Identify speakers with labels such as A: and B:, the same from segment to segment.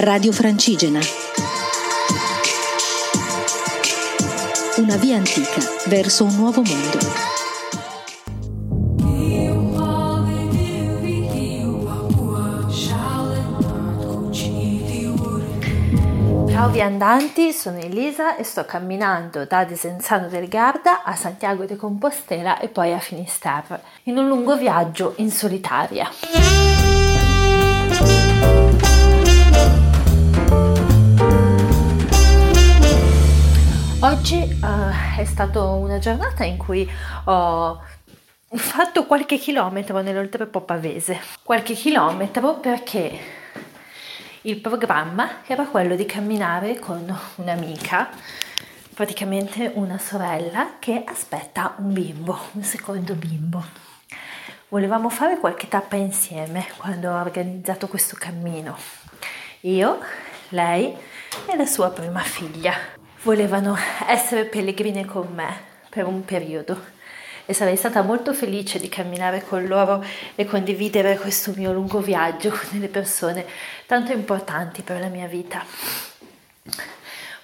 A: Radio Francigena. Una via antica verso un nuovo mondo.
B: Ciao viandanti, sono Elisa e sto camminando da Desenzano del Garda a Santiago de Compostela e poi a Finisterre, in un lungo viaggio in solitaria. Oggi uh, è stata una giornata in cui ho fatto qualche chilometro nell'oltrepo pavese. Qualche chilometro perché il programma era quello di camminare con un'amica, praticamente una sorella, che aspetta un bimbo, un secondo bimbo. Volevamo fare qualche tappa insieme quando ho organizzato questo cammino. Io, lei e la sua prima figlia. Volevano essere pellegrine con me per un periodo e sarei stata molto felice di camminare con loro e condividere questo mio lungo viaggio con delle persone tanto importanti per la mia vita.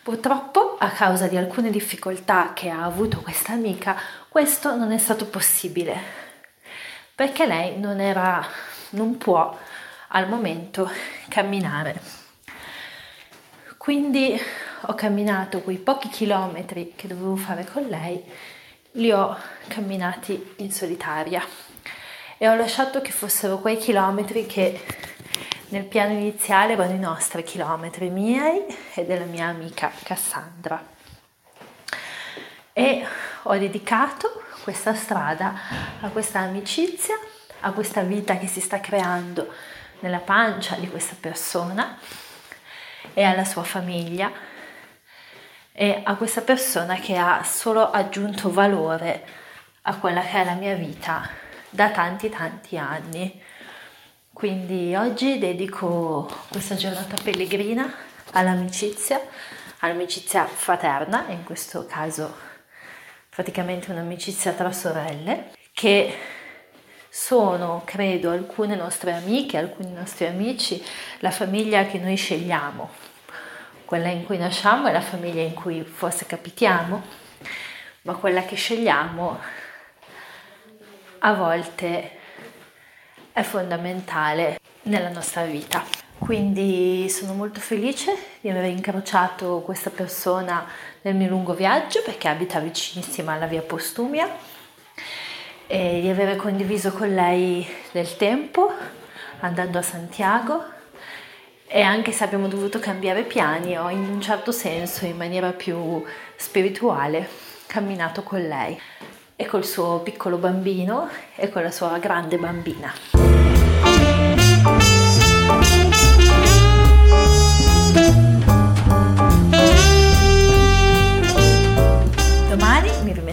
B: Purtroppo, a causa di alcune difficoltà che ha avuto questa amica, questo non è stato possibile, perché lei non era, non può al momento camminare. Quindi ho camminato quei pochi chilometri che dovevo fare con lei li ho camminati in solitaria e ho lasciato che fossero quei chilometri che nel piano iniziale erano i nostri chilometri miei e della mia amica Cassandra. E ho dedicato questa strada a questa amicizia, a questa vita che si sta creando nella pancia di questa persona e alla sua famiglia e a questa persona che ha solo aggiunto valore a quella che è la mia vita da tanti tanti anni. Quindi oggi dedico questa giornata pellegrina all'amicizia, all'amicizia fraterna, in questo caso praticamente un'amicizia tra sorelle, che sono, credo, alcune nostre amiche, alcuni nostri amici, la famiglia che noi scegliamo quella in cui nasciamo è la famiglia in cui forse capitiamo, ma quella che scegliamo a volte è fondamentale nella nostra vita. Quindi sono molto felice di aver incrociato questa persona nel mio lungo viaggio perché abita vicinissima alla via Postumia e di aver condiviso con lei del tempo andando a Santiago e anche se abbiamo dovuto cambiare piani, ho in un certo senso, in maniera più spirituale, camminato con lei e col suo piccolo bambino e con la sua grande bambina.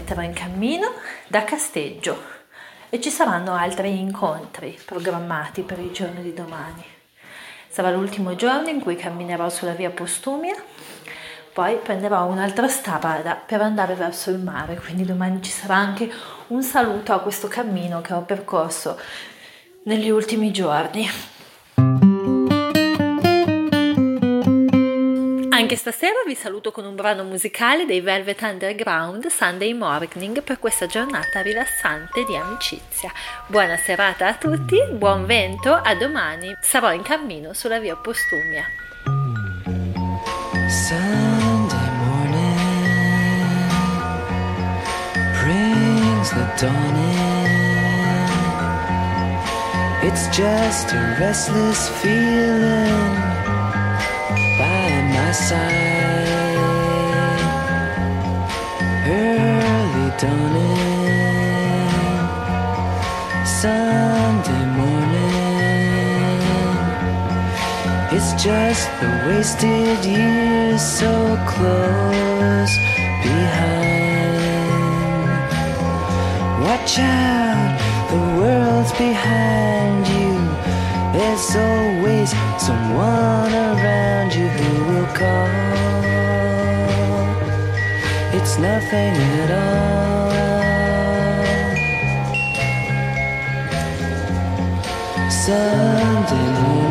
B: Rimetterò in cammino da Casteggio e ci saranno altri incontri programmati per il giorno di domani. Sarà l'ultimo giorno in cui camminerò sulla via Postumia, poi prenderò un'altra strada per andare verso il mare, quindi domani ci sarà anche un saluto a questo cammino che ho percorso negli ultimi giorni. Anche stasera vi saluto con un brano musicale dei Velvet Underground Sunday Morning per questa giornata rilassante di amicizia. Buona serata a tutti, buon vento, a domani. Sarò in cammino sulla via Postumia. Sunday morning brings the dawn in. It's just a restless feeling side. Early dawning, Sunday morning. It's just the wasted years so close behind. Watch out, the world's behind you. There's always someone around you call. It's nothing at all. Sunday morning,